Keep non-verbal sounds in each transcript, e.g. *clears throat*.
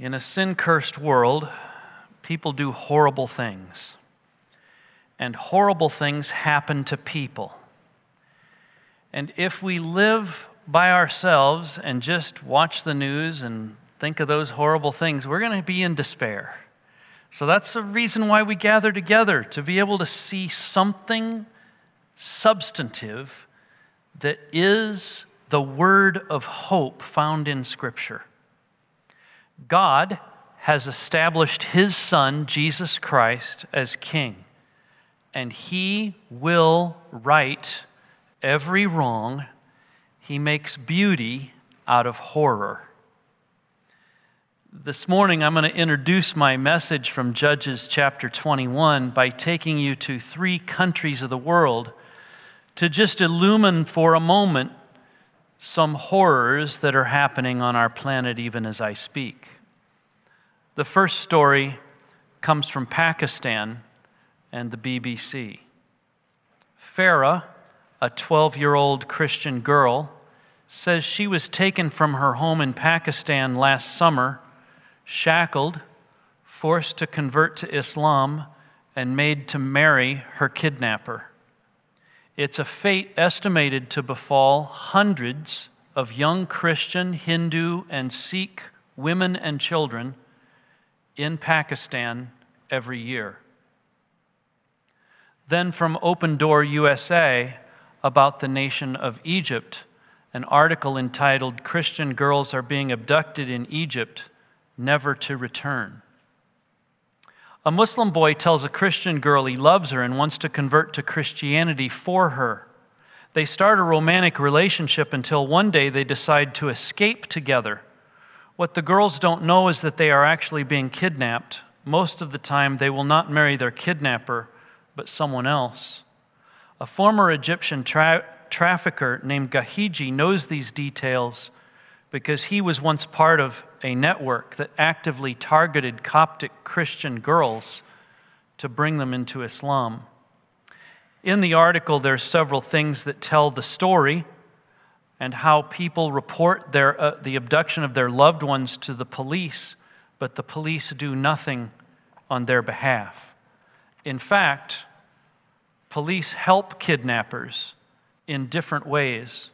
In a sin cursed world, people do horrible things. And horrible things happen to people. And if we live by ourselves and just watch the news and think of those horrible things, we're going to be in despair. So that's the reason why we gather together to be able to see something substantive that is the word of hope found in Scripture. God has established his Son, Jesus Christ, as King, and he will right every wrong. He makes beauty out of horror. This morning, I'm going to introduce my message from Judges chapter 21 by taking you to three countries of the world to just illumine for a moment some horrors that are happening on our planet even as I speak. The first story comes from Pakistan and the BBC. Farah, a 12 year old Christian girl, says she was taken from her home in Pakistan last summer, shackled, forced to convert to Islam, and made to marry her kidnapper. It's a fate estimated to befall hundreds of young Christian, Hindu, and Sikh women and children in Pakistan every year. Then from Open Door USA about the nation of Egypt, an article entitled Christian Girls Are Being Abducted in Egypt, Never to Return. A Muslim boy tells a Christian girl he loves her and wants to convert to Christianity for her. They start a romantic relationship until one day they decide to escape together. What the girls don't know is that they are actually being kidnapped. Most of the time, they will not marry their kidnapper, but someone else. A former Egyptian tra- trafficker named Gahiji knows these details because he was once part of a network that actively targeted Coptic Christian girls to bring them into Islam. In the article, there are several things that tell the story and how people report their, uh, the abduction of their loved ones to the police, but the police do nothing on their behalf. In fact, police help kidnappers in different ways.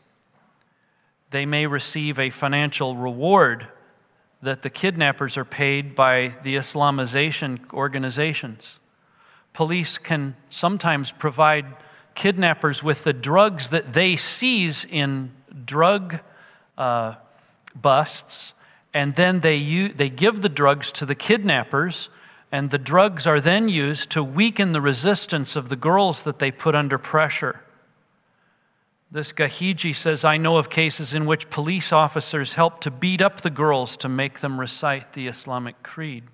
They may receive a financial reward that the kidnappers are paid by the Islamization organizations. Police can sometimes provide kidnappers with the drugs that they seize in drug uh, busts, and then they, use, they give the drugs to the kidnappers, and the drugs are then used to weaken the resistance of the girls that they put under pressure. This Gahiji says, I know of cases in which police officers help to beat up the girls to make them recite the Islamic creed.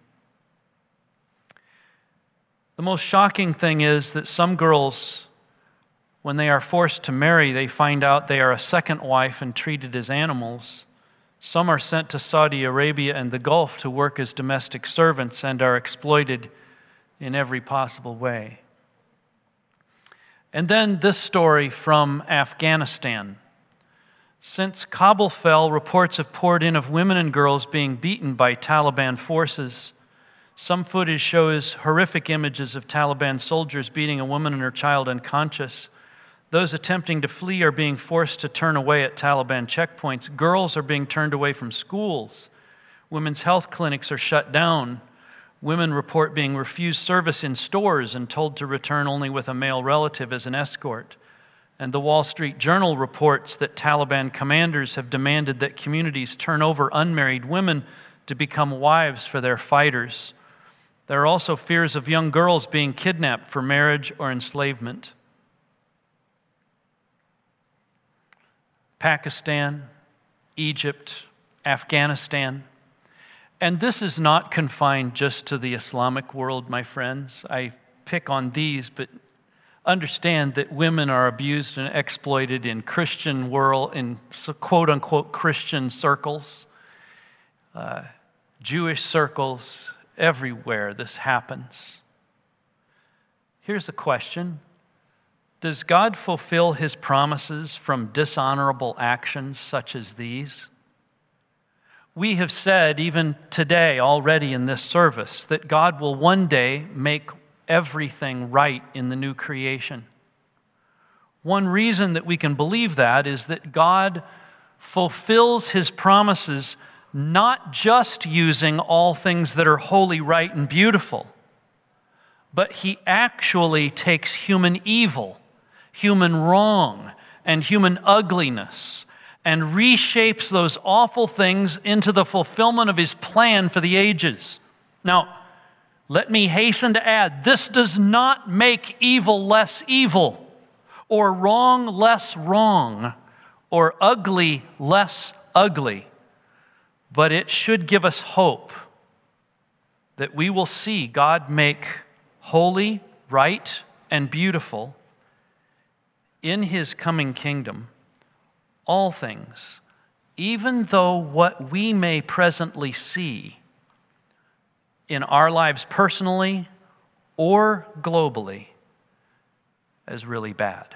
The most shocking thing is that some girls, when they are forced to marry, they find out they are a second wife and treated as animals. Some are sent to Saudi Arabia and the Gulf to work as domestic servants and are exploited in every possible way. And then this story from Afghanistan. Since Kabul fell, reports have poured in of women and girls being beaten by Taliban forces. Some footage shows horrific images of Taliban soldiers beating a woman and her child unconscious. Those attempting to flee are being forced to turn away at Taliban checkpoints. Girls are being turned away from schools. Women's health clinics are shut down. Women report being refused service in stores and told to return only with a male relative as an escort. And the Wall Street Journal reports that Taliban commanders have demanded that communities turn over unmarried women to become wives for their fighters. There are also fears of young girls being kidnapped for marriage or enslavement. Pakistan, Egypt, Afghanistan, and this is not confined just to the Islamic world, my friends. I pick on these, but understand that women are abused and exploited in Christian world, in quote unquote Christian circles, uh, Jewish circles, everywhere this happens. Here's a question Does God fulfill his promises from dishonorable actions such as these? We have said, even today, already in this service, that God will one day make everything right in the new creation. One reason that we can believe that is that God fulfills his promises not just using all things that are holy, right, and beautiful, but he actually takes human evil, human wrong, and human ugliness and reshapes those awful things into the fulfillment of his plan for the ages. Now, let me hasten to add this does not make evil less evil, or wrong less wrong, or ugly less ugly, but it should give us hope that we will see God make holy, right, and beautiful in his coming kingdom all things, even though what we may presently see in our lives personally or globally is really bad.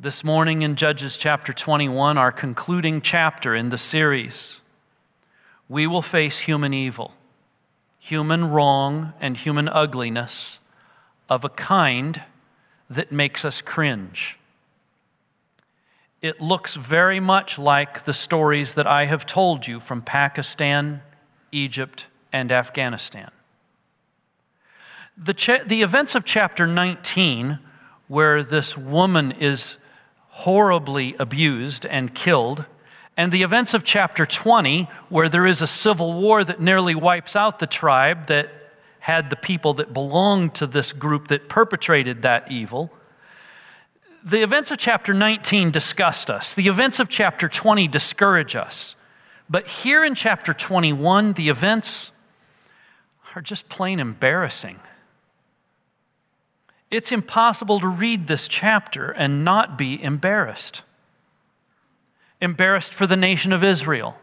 This morning in Judges chapter 21, our concluding chapter in the series, we will face human evil, human wrong, and human ugliness of a kind that makes us cringe. It looks very much like the stories that I have told you from Pakistan, Egypt, and Afghanistan. The, cha- the events of chapter 19, where this woman is horribly abused and killed, and the events of chapter 20, where there is a civil war that nearly wipes out the tribe that had the people that belonged to this group that perpetrated that evil. The events of chapter 19 disgust us. The events of chapter 20 discourage us. But here in chapter 21, the events are just plain embarrassing. It's impossible to read this chapter and not be embarrassed. Embarrassed for the nation of Israel,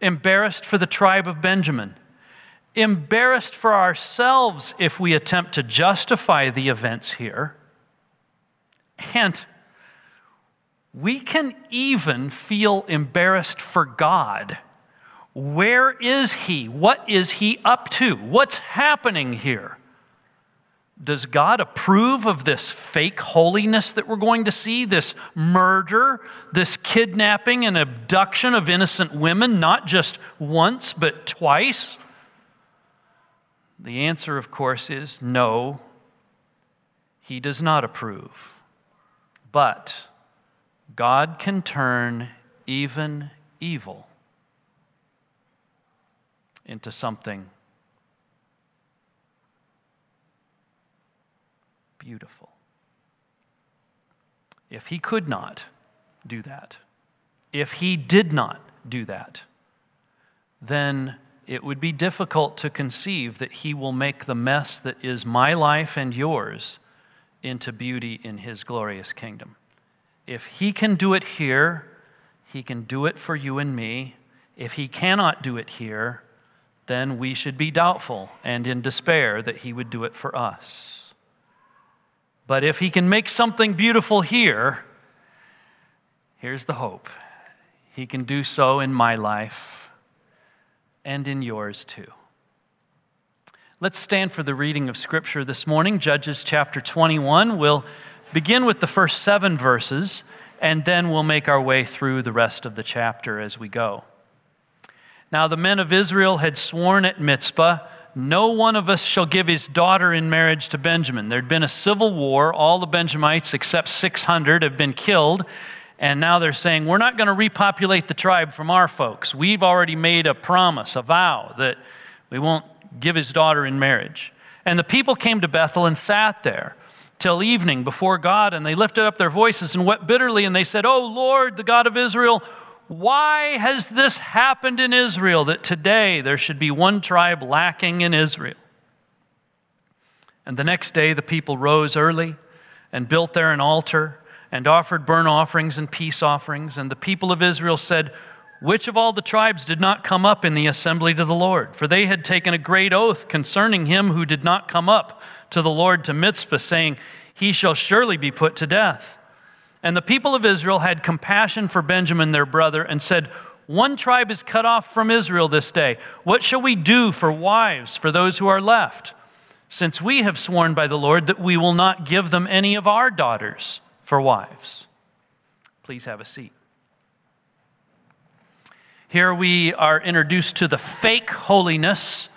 embarrassed for the tribe of Benjamin, embarrassed for ourselves if we attempt to justify the events here. And we can even feel embarrassed for God where is he? What is he up to? What's happening here? Does God approve of this fake holiness that we're going to see? This murder, this kidnapping and abduction of innocent women, not just once, but twice? The answer, of course, is no, he does not approve. But God can turn even evil into something beautiful. If he could not do that, if he did not do that, then it would be difficult to conceive that he will make the mess that is my life and yours into beauty in his glorious kingdom. If he can do it here, he can do it for you and me. If he cannot do it here, then we should be doubtful and in despair that he would do it for us. But if he can make something beautiful here, here's the hope. He can do so in my life and in yours too. Let's stand for the reading of Scripture this morning, Judges chapter 21. We'll begin with the first seven verses, and then we'll make our way through the rest of the chapter as we go. Now the men of Israel had sworn at Mizpah, No one of us shall give his daughter in marriage to Benjamin. There'd been a civil war. All the Benjamites, except 600, have been killed. And now they're saying, We're not going to repopulate the tribe from our folks. We've already made a promise, a vow, that we won't give his daughter in marriage. And the people came to Bethel and sat there till evening before God, and they lifted up their voices and wept bitterly, and they said, Oh Lord, the God of Israel, why has this happened in Israel that today there should be one tribe lacking in Israel? And the next day the people rose early and built there an altar and offered burnt offerings and peace offerings. And the people of Israel said, Which of all the tribes did not come up in the assembly to the Lord? For they had taken a great oath concerning him who did not come up to the Lord to Mizpah, saying, He shall surely be put to death. And the people of Israel had compassion for Benjamin, their brother, and said, One tribe is cut off from Israel this day. What shall we do for wives for those who are left? Since we have sworn by the Lord that we will not give them any of our daughters for wives. Please have a seat. Here we are introduced to the fake holiness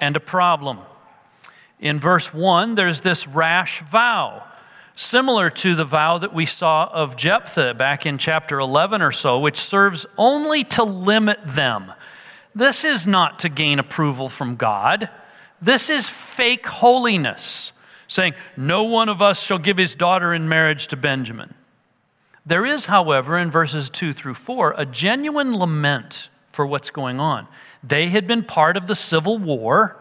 and a problem. In verse 1, there's this rash vow similar to the vow that we saw of Jephthah back in chapter 11 or so, which serves only to limit them. This is not to gain approval from God. This is fake holiness, saying, No one of us shall give his daughter in marriage to Benjamin. There is, however, in verses 2 through 4, a genuine lament for what's going on. They had been part of the civil war,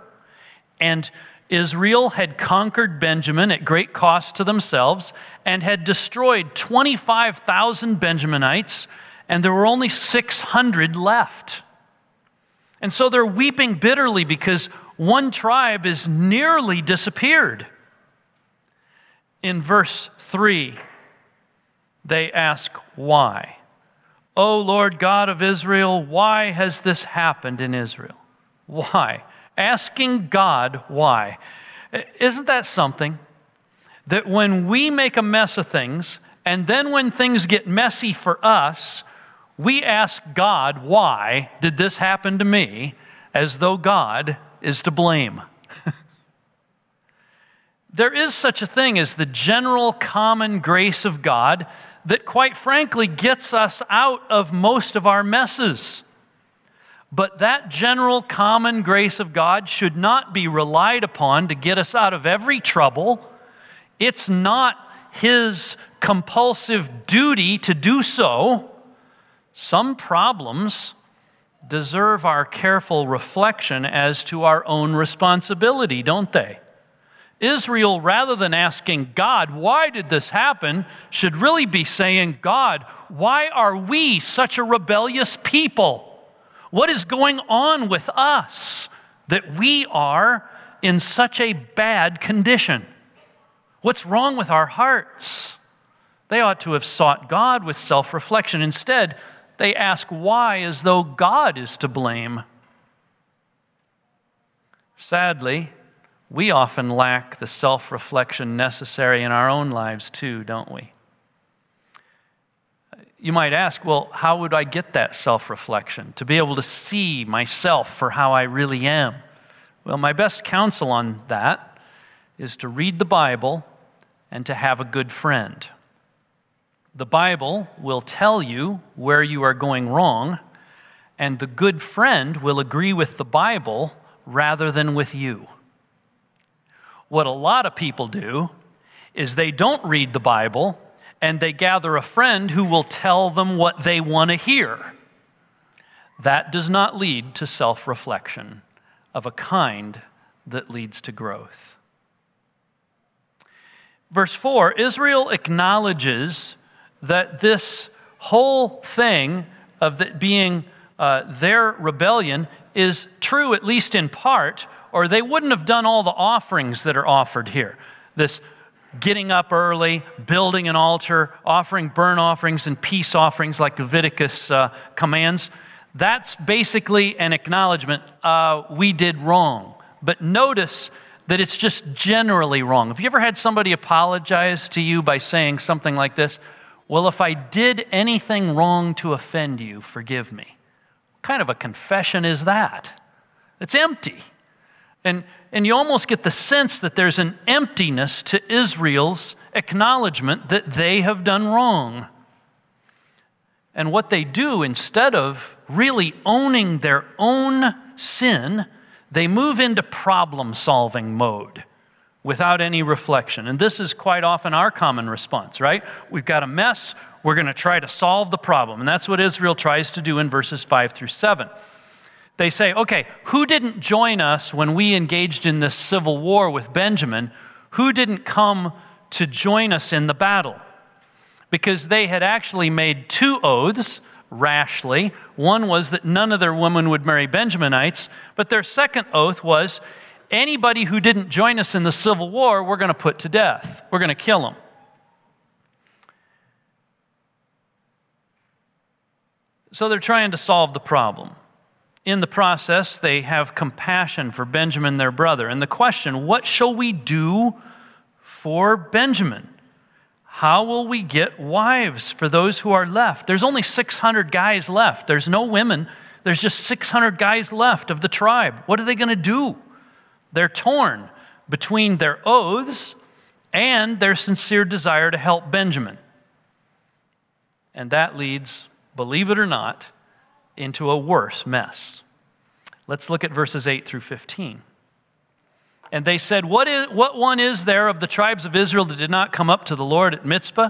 and Israel had conquered Benjamin at great cost to themselves and had destroyed 25,000 Benjaminites, and there were only 600 left. And so they're weeping bitterly because one tribe is nearly disappeared. In verse 3, they ask, Why? O Lord God of Israel, why has this happened in Israel? Why? asking God why. Isn't that something? That when we make a mess of things, and then when things get messy for us, we ask God, why did this happen to me, as though God is to blame. *laughs* there is such a thing as the general common grace of God that, quite frankly, gets us out of most of our messes. But that general common grace of God should not be relied upon to get us out of every trouble. It's not His compulsive duty to do so. Some problems deserve our careful reflection as to our own responsibility, don't they? Israel, rather than asking God, why did this happen, should really be saying, God, why are we such a rebellious people? What is going on with us that we are in such a bad condition? What's wrong with our hearts? They ought to have sought God with self reflection. Instead, they ask why as though God is to blame. Sadly, we often lack the self reflection necessary in our own lives too, don't we? You might ask, well, how would I get that self reflection? To be able to see myself for how I really am? Well, my best counsel on that is to read the Bible and to have a good friend. The Bible will tell you where you are going wrong, and the good friend will agree with the Bible rather than with you. What a lot of people do is they don't read the Bible and they gather a friend who will tell them what they want to hear. That does not lead to self reflection of a kind that leads to growth. Verse 4 Israel acknowledges that this whole thing of being uh, their rebellion is true, at least in part, or they wouldn't have done all the offerings that are offered here. This getting up early, building an altar, offering burnt offerings and peace offerings like Leviticus uh, commands. That's basically an acknowledgement uh, we did wrong. But notice that it's just generally wrong. Have you ever had somebody apologize to you by saying something like this? Well, if I did anything wrong to offend you, forgive me. What kind of a confession is that? It's empty. And, and you almost get the sense that there's an emptiness to Israel's acknowledgement that they have done wrong. And what they do, instead of really owning their own sin, they move into problem solving mode without any reflection. And this is quite often our common response, right? We've got a mess, we're going to try to solve the problem. And that's what Israel tries to do in verses 5 through 7. They say, okay, who didn't join us when we engaged in this civil war with Benjamin? Who didn't come to join us in the battle? Because they had actually made two oaths rashly. One was that none of their women would marry Benjaminites, but their second oath was anybody who didn't join us in the civil war, we're going to put to death, we're going to kill them. So they're trying to solve the problem. In the process, they have compassion for Benjamin, their brother. And the question, what shall we do for Benjamin? How will we get wives for those who are left? There's only 600 guys left. There's no women. There's just 600 guys left of the tribe. What are they going to do? They're torn between their oaths and their sincere desire to help Benjamin. And that leads, believe it or not, into a worse mess. Let's look at verses 8 through 15. And they said, what, is, what one is there of the tribes of Israel that did not come up to the Lord at Mizpah?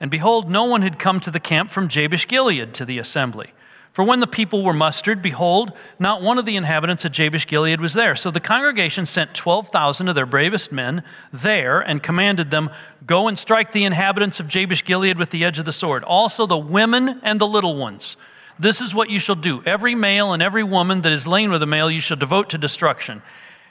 And behold, no one had come to the camp from Jabesh Gilead to the assembly. For when the people were mustered, behold, not one of the inhabitants of Jabesh Gilead was there. So the congregation sent 12,000 of their bravest men there and commanded them, Go and strike the inhabitants of Jabesh Gilead with the edge of the sword, also the women and the little ones. This is what you shall do. Every male and every woman that is lain with a male you shall devote to destruction.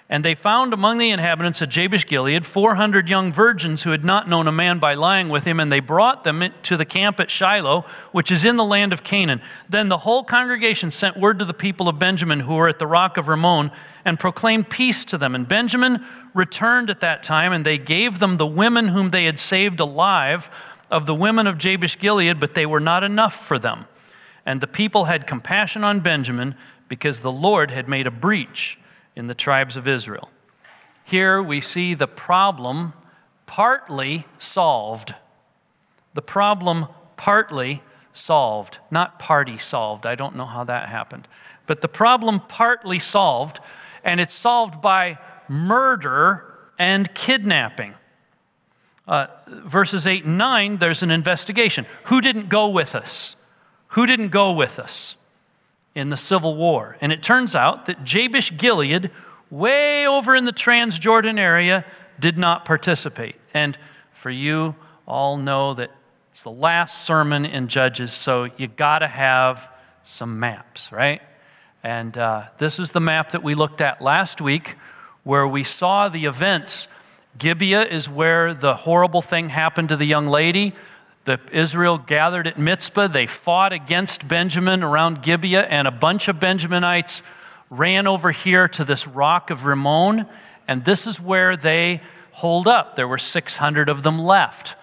And they found among the inhabitants of Jabesh Gilead 400 young virgins who had not known a man by lying with him, and they brought them to the camp at Shiloh, which is in the land of Canaan. Then the whole congregation sent word to the people of Benjamin who were at the rock of Rimmon and proclaimed peace to them. And Benjamin returned at that time, and they gave them the women whom they had saved alive of the women of Jabesh Gilead, but they were not enough for them. And the people had compassion on Benjamin because the Lord had made a breach in the tribes of Israel. Here we see the problem partly solved. The problem partly solved, not party solved. I don't know how that happened. But the problem partly solved, and it's solved by murder and kidnapping. Uh, verses 8 and 9, there's an investigation. Who didn't go with us? Who didn't go with us? in the Civil War. And it turns out that Jabesh Gilead, way over in the Transjordan area, did not participate. And for you all know that it's the last sermon in Judges, so you got to have some maps, right? And uh, this is the map that we looked at last week where we saw the events. Gibeah is where the horrible thing happened to the young lady. The Israel gathered at Mizpah. They fought against Benjamin around Gibeah, and a bunch of Benjaminites ran over here to this rock of Rimmon, and this is where they hold up. There were 600 of them left.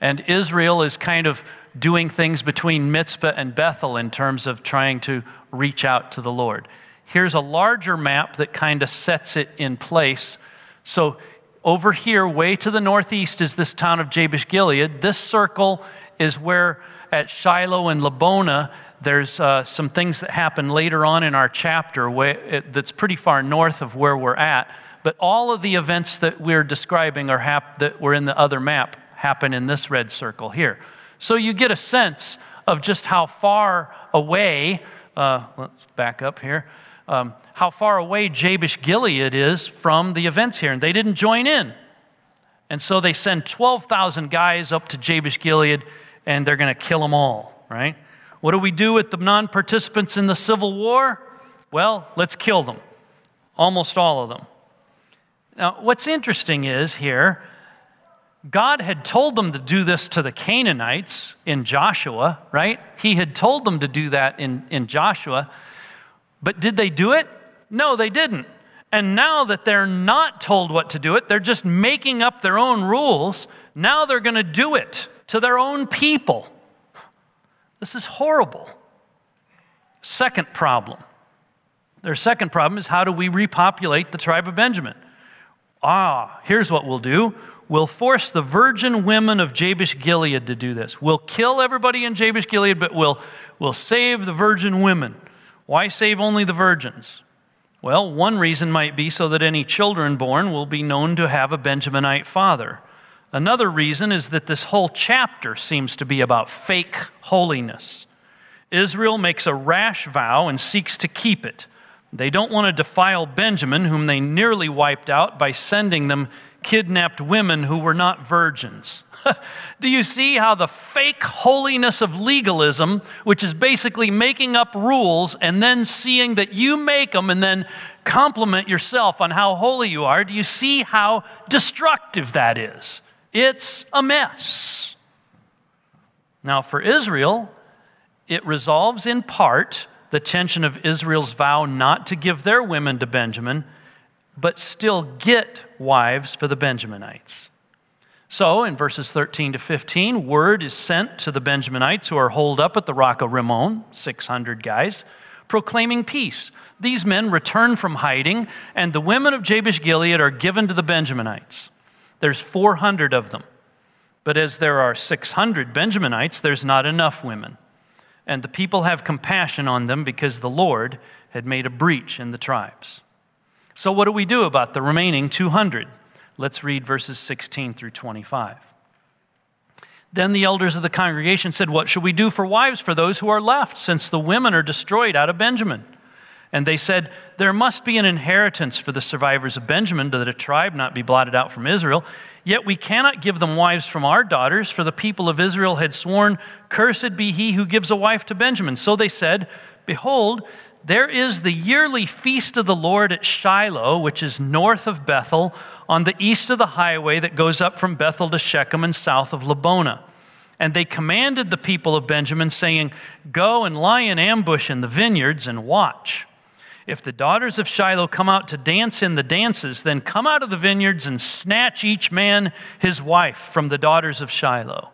And Israel is kind of doing things between Mizpah and Bethel in terms of trying to reach out to the Lord. Here's a larger map that kind of sets it in place. So over here, way to the northeast, is this town of Jabesh Gilead. This circle is where at Shiloh and Lebonah, there's uh, some things that happen later on in our chapter it, that's pretty far north of where we're at. But all of the events that we're describing are hap- that were in the other map happen in this red circle here. So you get a sense of just how far away, uh, let's back up here, um, how far away Jabesh Gilead is from the events here, and they didn't join in. And so they send 12,000 guys up to Jabesh Gilead, and they're going to kill them all, right? What do we do with the non participants in the Civil War? Well, let's kill them, almost all of them. Now, what's interesting is here, God had told them to do this to the Canaanites in Joshua, right? He had told them to do that in, in Joshua. But did they do it? No, they didn't. And now that they're not told what to do it, they're just making up their own rules. Now they're going to do it to their own people. This is horrible. Second problem. Their second problem is how do we repopulate the tribe of Benjamin? Ah, here's what we'll do. We'll force the virgin women of Jabesh Gilead to do this. We'll kill everybody in Jabesh Gilead, but we'll, we'll save the virgin women. Why save only the virgins? Well, one reason might be so that any children born will be known to have a Benjaminite father. Another reason is that this whole chapter seems to be about fake holiness. Israel makes a rash vow and seeks to keep it. They don't want to defile Benjamin, whom they nearly wiped out by sending them kidnapped women who were not virgins. *laughs* Do you see how the fake holiness of legalism, which is basically making up rules and then seeing that you make them and then compliment yourself on how holy you are, do you see how destructive that is? It's a mess. Now, for Israel, it resolves in part the tension of Israel's vow not to give their women to Benjamin, but still get wives for the Benjaminites. So, in verses 13 to 15, word is sent to the Benjaminites who are holed up at the rock of Rimmon, 600 guys, proclaiming peace. These men return from hiding, and the women of Jabesh Gilead are given to the Benjaminites. There's 400 of them. But as there are 600 Benjaminites, there's not enough women. And the people have compassion on them because the Lord had made a breach in the tribes. So, what do we do about the remaining 200? Let's read verses 16 through 25. Then the elders of the congregation said, What shall we do for wives for those who are left, since the women are destroyed out of Benjamin? And they said, There must be an inheritance for the survivors of Benjamin, that a tribe not be blotted out from Israel. Yet we cannot give them wives from our daughters, for the people of Israel had sworn, Cursed be he who gives a wife to Benjamin. So they said, Behold, there is the yearly feast of the Lord at Shiloh, which is north of Bethel, on the east of the highway that goes up from Bethel to Shechem and south of Lebonah. And they commanded the people of Benjamin, saying, Go and lie in ambush in the vineyards and watch. If the daughters of Shiloh come out to dance in the dances, then come out of the vineyards and snatch each man his wife from the daughters of Shiloh,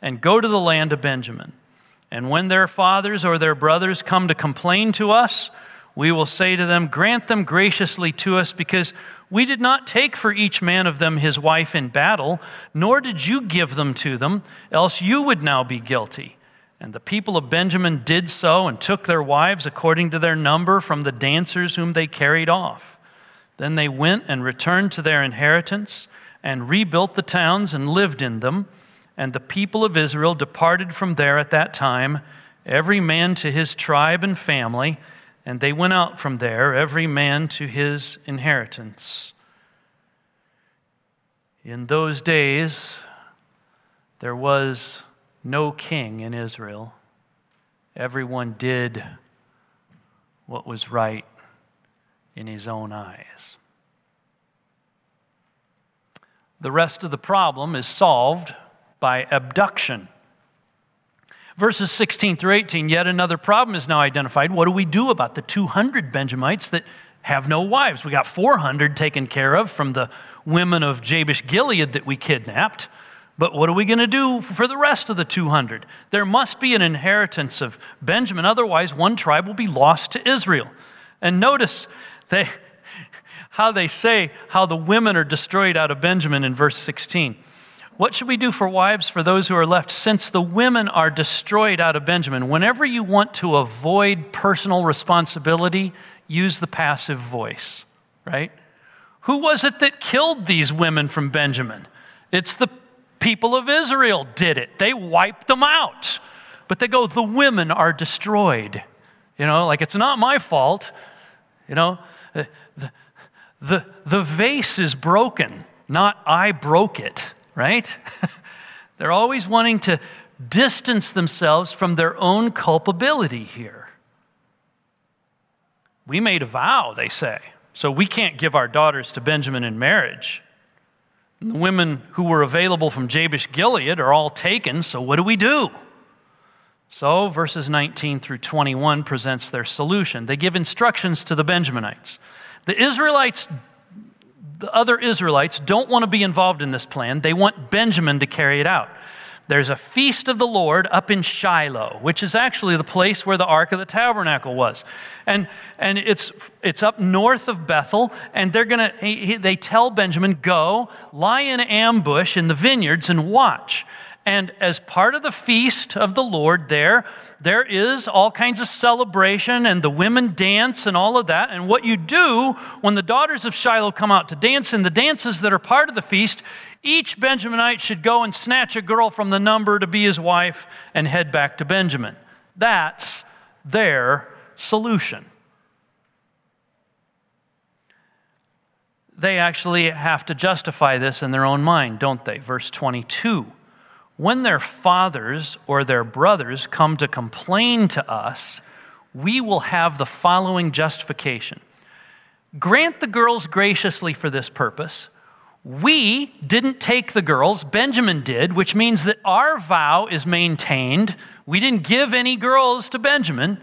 and go to the land of Benjamin. And when their fathers or their brothers come to complain to us, we will say to them, Grant them graciously to us, because we did not take for each man of them his wife in battle, nor did you give them to them, else you would now be guilty. And the people of Benjamin did so and took their wives according to their number from the dancers whom they carried off. Then they went and returned to their inheritance and rebuilt the towns and lived in them. And the people of Israel departed from there at that time, every man to his tribe and family, and they went out from there, every man to his inheritance. In those days, there was no king in Israel. Everyone did what was right in his own eyes. The rest of the problem is solved by abduction. Verses 16 through 18, yet another problem is now identified. What do we do about the 200 Benjamites that have no wives? We got 400 taken care of from the women of Jabesh Gilead that we kidnapped. But what are we going to do for the rest of the 200? There must be an inheritance of Benjamin, otherwise, one tribe will be lost to Israel. And notice they, *laughs* how they say how the women are destroyed out of Benjamin in verse 16. What should we do for wives for those who are left since the women are destroyed out of Benjamin? Whenever you want to avoid personal responsibility, use the passive voice, right? Who was it that killed these women from Benjamin? It's the people of Israel did it. They wiped them out. But they go, the women are destroyed. You know, like it's not my fault. You know, the, the, the vase is broken, not I broke it right? *laughs* They're always wanting to distance themselves from their own culpability here. We made a vow, they say, so we can't give our daughters to Benjamin in marriage. And the women who were available from Jabesh Gilead are all taken, so what do we do? So, verses 19 through 21 presents their solution. They give instructions to the Benjaminites. The Israelites the other Israelites don't want to be involved in this plan. They want Benjamin to carry it out. There's a feast of the Lord up in Shiloh, which is actually the place where the Ark of the Tabernacle was. And, and it's, it's up north of Bethel, and they're gonna, they tell Benjamin, go, lie in ambush in the vineyards and watch. And as part of the feast of the Lord there, there is all kinds of celebration and the women dance and all of that. And what you do when the daughters of Shiloh come out to dance in the dances that are part of the feast, each Benjaminite should go and snatch a girl from the number to be his wife and head back to Benjamin. That's their solution. They actually have to justify this in their own mind, don't they? Verse 22 when their fathers or their brothers come to complain to us, we will have the following justification Grant the girls graciously for this purpose. We didn't take the girls, Benjamin did, which means that our vow is maintained. We didn't give any girls to Benjamin,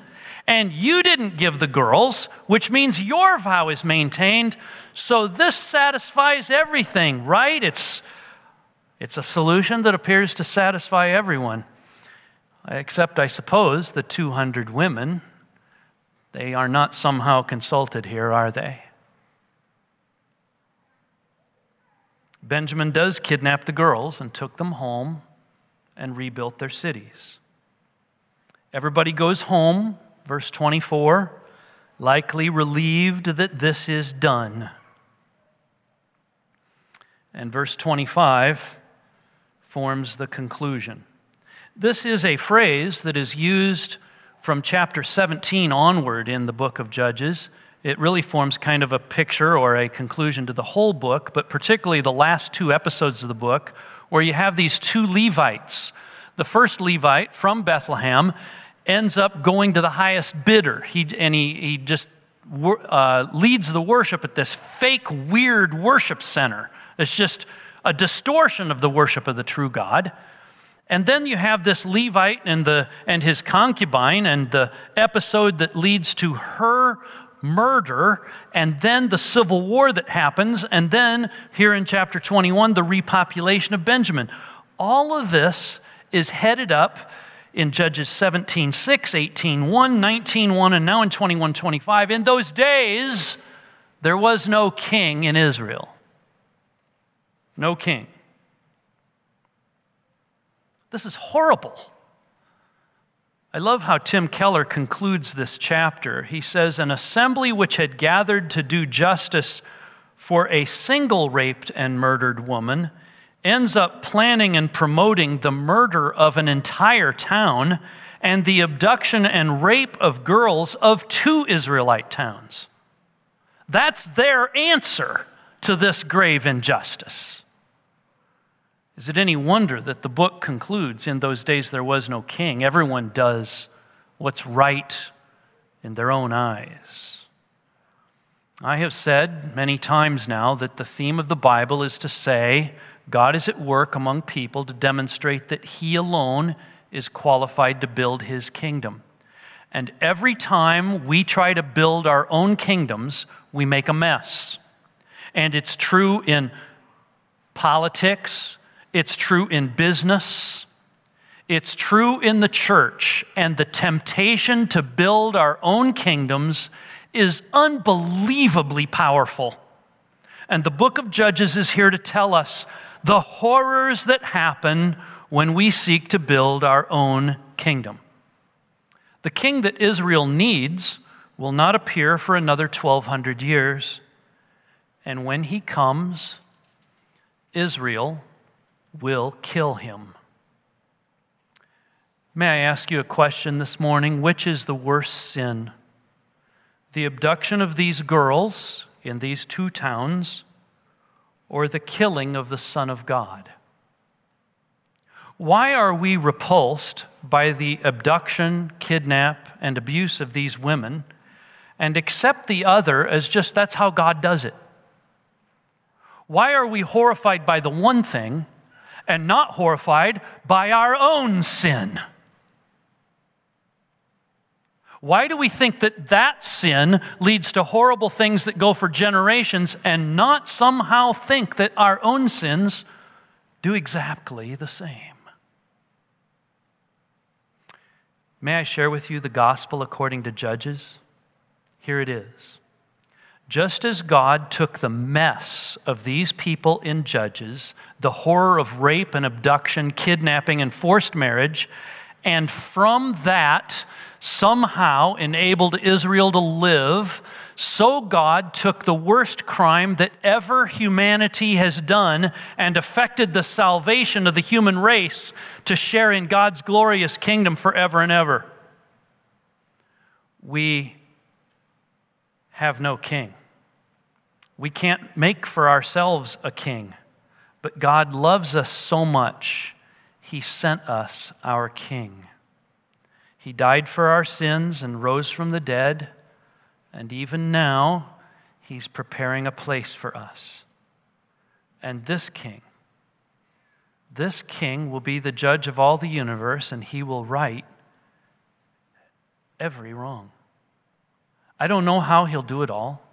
and you didn't give the girls, which means your vow is maintained. So this satisfies everything, right? It's, it's a solution that appears to satisfy everyone, except, I suppose, the 200 women. They are not somehow consulted here, are they? Benjamin does kidnap the girls and took them home and rebuilt their cities. Everybody goes home, verse 24, likely relieved that this is done. And verse 25 forms the conclusion. This is a phrase that is used from chapter 17 onward in the book of Judges it really forms kind of a picture or a conclusion to the whole book, but particularly the last two episodes of the book, where you have these two Levites. The first Levite from Bethlehem ends up going to the highest bidder, he, and he, he just uh, leads the worship at this fake, weird worship center. It's just a distortion of the worship of the true God. And then you have this Levite and, the, and his concubine, and the episode that leads to her murder, and then the civil war that happens, and then here in chapter 21, the repopulation of Benjamin. All of this is headed up in Judges 17 6, 18 1, 19 1, and now in 21 25. In those days, there was no king in Israel. No king. This is horrible. I love how Tim Keller concludes this chapter. He says, An assembly which had gathered to do justice for a single raped and murdered woman ends up planning and promoting the murder of an entire town and the abduction and rape of girls of two Israelite towns. That's their answer to this grave injustice. Is it any wonder that the book concludes in those days there was no king? Everyone does what's right in their own eyes. I have said many times now that the theme of the Bible is to say God is at work among people to demonstrate that He alone is qualified to build His kingdom. And every time we try to build our own kingdoms, we make a mess. And it's true in politics, it's true in business. It's true in the church. And the temptation to build our own kingdoms is unbelievably powerful. And the book of Judges is here to tell us the horrors that happen when we seek to build our own kingdom. The king that Israel needs will not appear for another 1,200 years. And when he comes, Israel will kill him. May I ask you a question this morning? Which is the worst sin? The abduction of these girls in these two towns, or the killing of the Son of God? Why are we repulsed by the abduction, kidnap, and abuse of these women and accept the other as just that's how God does it? Why are we horrified by the one thing and not horrified by our own sin. Why do we think that that sin leads to horrible things that go for generations and not somehow think that our own sins do exactly the same? May I share with you the gospel according to Judges? Here it is. Just as God took the mess of these people in Judges, the horror of rape and abduction, kidnapping, and forced marriage, and from that somehow enabled Israel to live, so God took the worst crime that ever humanity has done and affected the salvation of the human race to share in God's glorious kingdom forever and ever. We have no king. We can't make for ourselves a king, but God loves us so much, He sent us our king. He died for our sins and rose from the dead, and even now, He's preparing a place for us. And this king, this king will be the judge of all the universe, and he will right every wrong. I don't know how he'll do it all.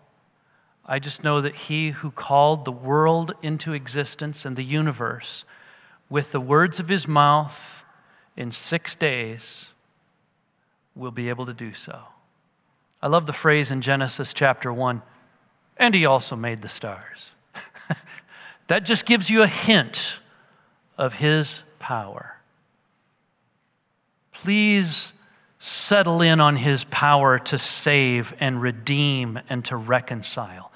I just know that he who called the world into existence and the universe with the words of his mouth in six days will be able to do so. I love the phrase in Genesis chapter 1 and he also made the stars. *laughs* that just gives you a hint of his power. Please settle in on his power to save and redeem and to reconcile.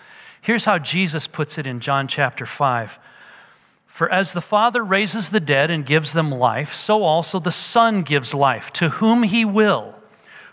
Here's how Jesus puts it in John chapter 5. For as the Father raises the dead and gives them life, so also the Son gives life to whom he will.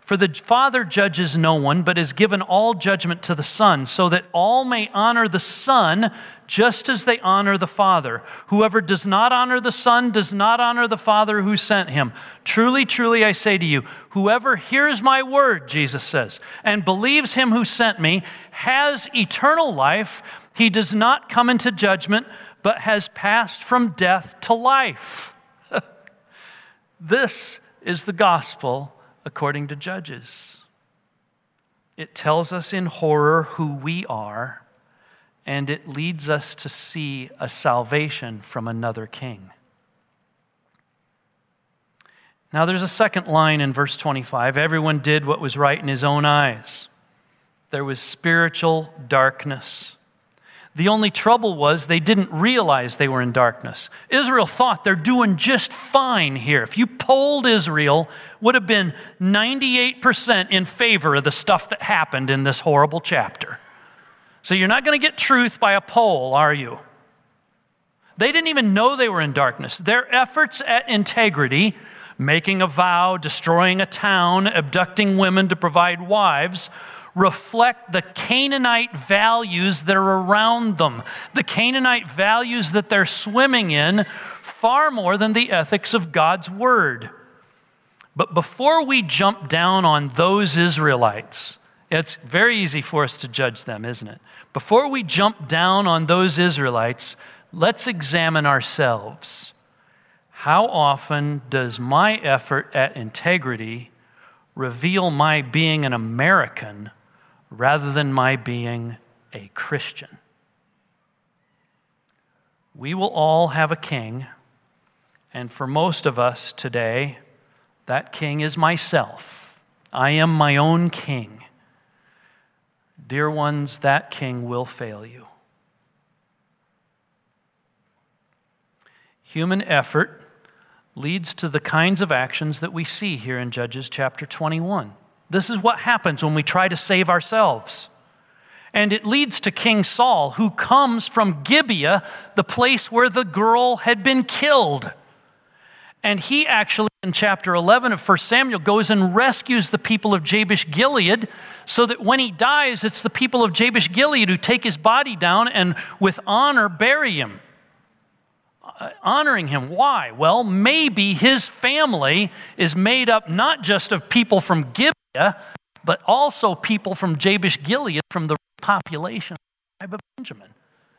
For the Father judges no one, but has given all judgment to the Son, so that all may honor the Son just as they honor the Father. Whoever does not honor the Son does not honor the Father who sent him. Truly, truly, I say to you, whoever hears my word, Jesus says, and believes him who sent me, has eternal life. He does not come into judgment, but has passed from death to life. *laughs* this is the gospel according to Judges. It tells us in horror who we are, and it leads us to see a salvation from another king. Now, there's a second line in verse 25 everyone did what was right in his own eyes. There was spiritual darkness. The only trouble was they didn't realize they were in darkness. Israel thought they're doing just fine here. If you polled Israel, would have been 98% in favor of the stuff that happened in this horrible chapter. So you're not going to get truth by a poll, are you? They didn't even know they were in darkness. Their efforts at integrity, making a vow, destroying a town, abducting women to provide wives, reflect the Canaanite values that are around them, the Canaanite values that they're swimming in, far more than the ethics of God's word. But before we jump down on those Israelites, it's very easy for us to judge them, isn't it? Before we jump down on those Israelites, let's examine ourselves. How often does my effort at integrity reveal my being an American rather than my being a Christian. We will all have a king, and for most of us today, that king is myself. I am my own king. Dear ones, that king will fail you. Human effort leads to the kinds of actions that we see here in Judges chapter 21. This is what happens when we try to save ourselves. And it leads to King Saul, who comes from Gibeah, the place where the girl had been killed. And he actually, in chapter 11 of 1 Samuel, goes and rescues the people of Jabesh Gilead so that when he dies, it's the people of Jabesh Gilead who take his body down and with honor bury him. Uh, honoring him. Why? Well, maybe his family is made up not just of people from Gibeah but also people from Jabesh Gilead from the population of Benjamin.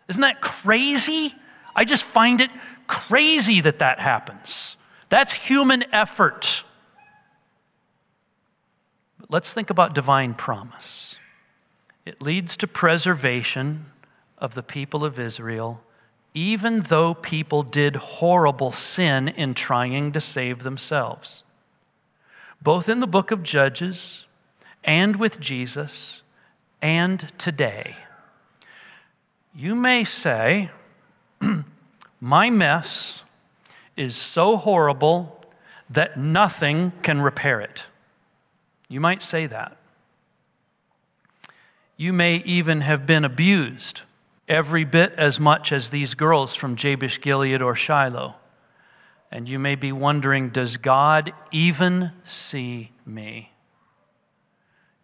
Isn't that crazy? I just find it crazy that that happens. That's human effort. But let's think about divine promise. It leads to preservation of the people of Israel, even though people did horrible sin in trying to save themselves both in the book of Judges and with Jesus and today. You may say, *clears throat* My mess is so horrible that nothing can repair it. You might say that. You may even have been abused every bit as much as these girls from Jabesh Gilead or Shiloh. And you may be wondering, does God even see me?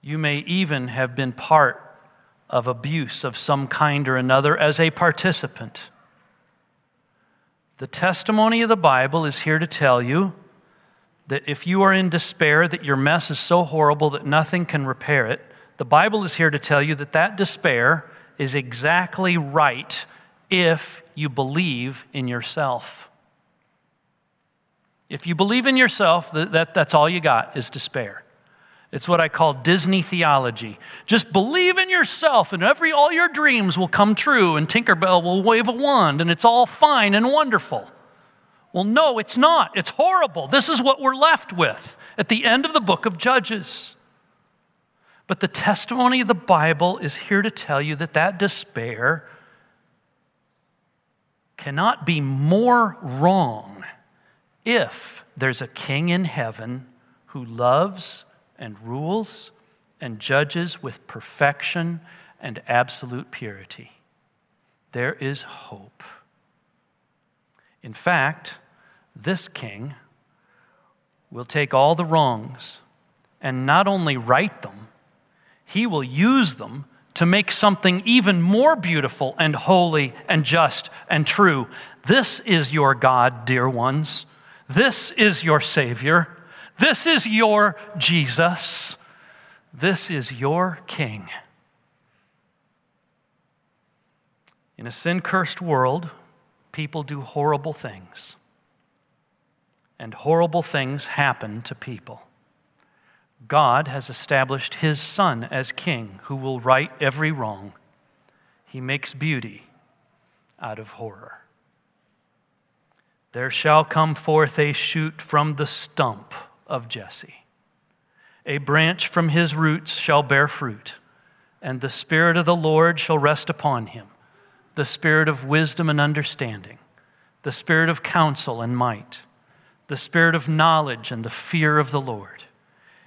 You may even have been part of abuse of some kind or another as a participant. The testimony of the Bible is here to tell you that if you are in despair, that your mess is so horrible that nothing can repair it, the Bible is here to tell you that that despair is exactly right if you believe in yourself. If you believe in yourself, that, that, that's all you got is despair. It's what I call Disney theology. Just believe in yourself, and every all your dreams will come true, and Tinkerbell will wave a wand, and it's all fine and wonderful. Well, no, it's not. It's horrible. This is what we're left with at the end of the book of Judges. But the testimony of the Bible is here to tell you that that despair cannot be more wrong if there's a king in heaven who loves and rules and judges with perfection and absolute purity. There is hope. In fact, this king will take all the wrongs and not only right them, he will use them to make something even more beautiful and holy and just and true. This is your God, dear ones. This is your Savior. This is your Jesus. This is your King. In a sin cursed world, people do horrible things. And horrible things happen to people. God has established his Son as King who will right every wrong. He makes beauty out of horror. There shall come forth a shoot from the stump of Jesse. A branch from his roots shall bear fruit, and the Spirit of the Lord shall rest upon him the Spirit of wisdom and understanding, the Spirit of counsel and might, the Spirit of knowledge and the fear of the Lord.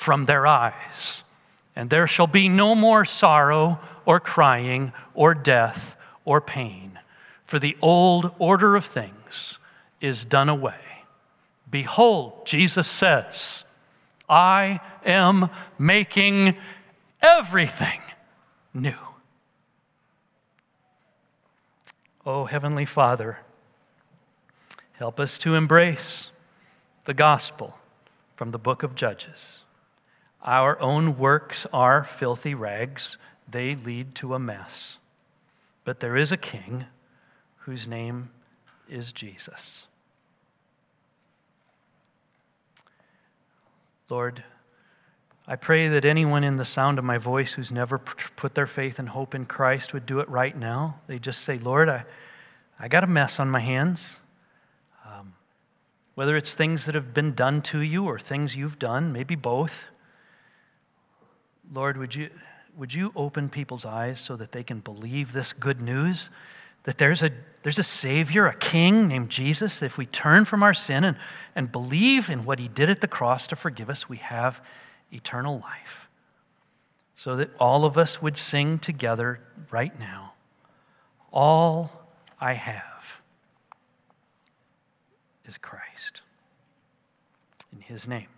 from their eyes. And there shall be no more sorrow or crying or death or pain, for the old order of things is done away. Behold, Jesus says, I am making everything new. Oh, Heavenly Father, help us to embrace the gospel from the book of Judges. Our own works are filthy rags, they lead to a mess. But there is a king whose name is Jesus. Lord, I pray that anyone in the sound of my voice who's never put their faith and hope in Christ would do it right now. They just say, Lord, I, I got a mess on my hands. Um, whether it's things that have been done to you or things you've done, maybe both. Lord, would you, would you open people's eyes so that they can believe this good news? that there's a, there's a Savior, a King named Jesus. If we turn from our sin and, and believe in what He did at the cross to forgive us, we have eternal life. So that all of us would sing together right now All I have is Christ. In His name.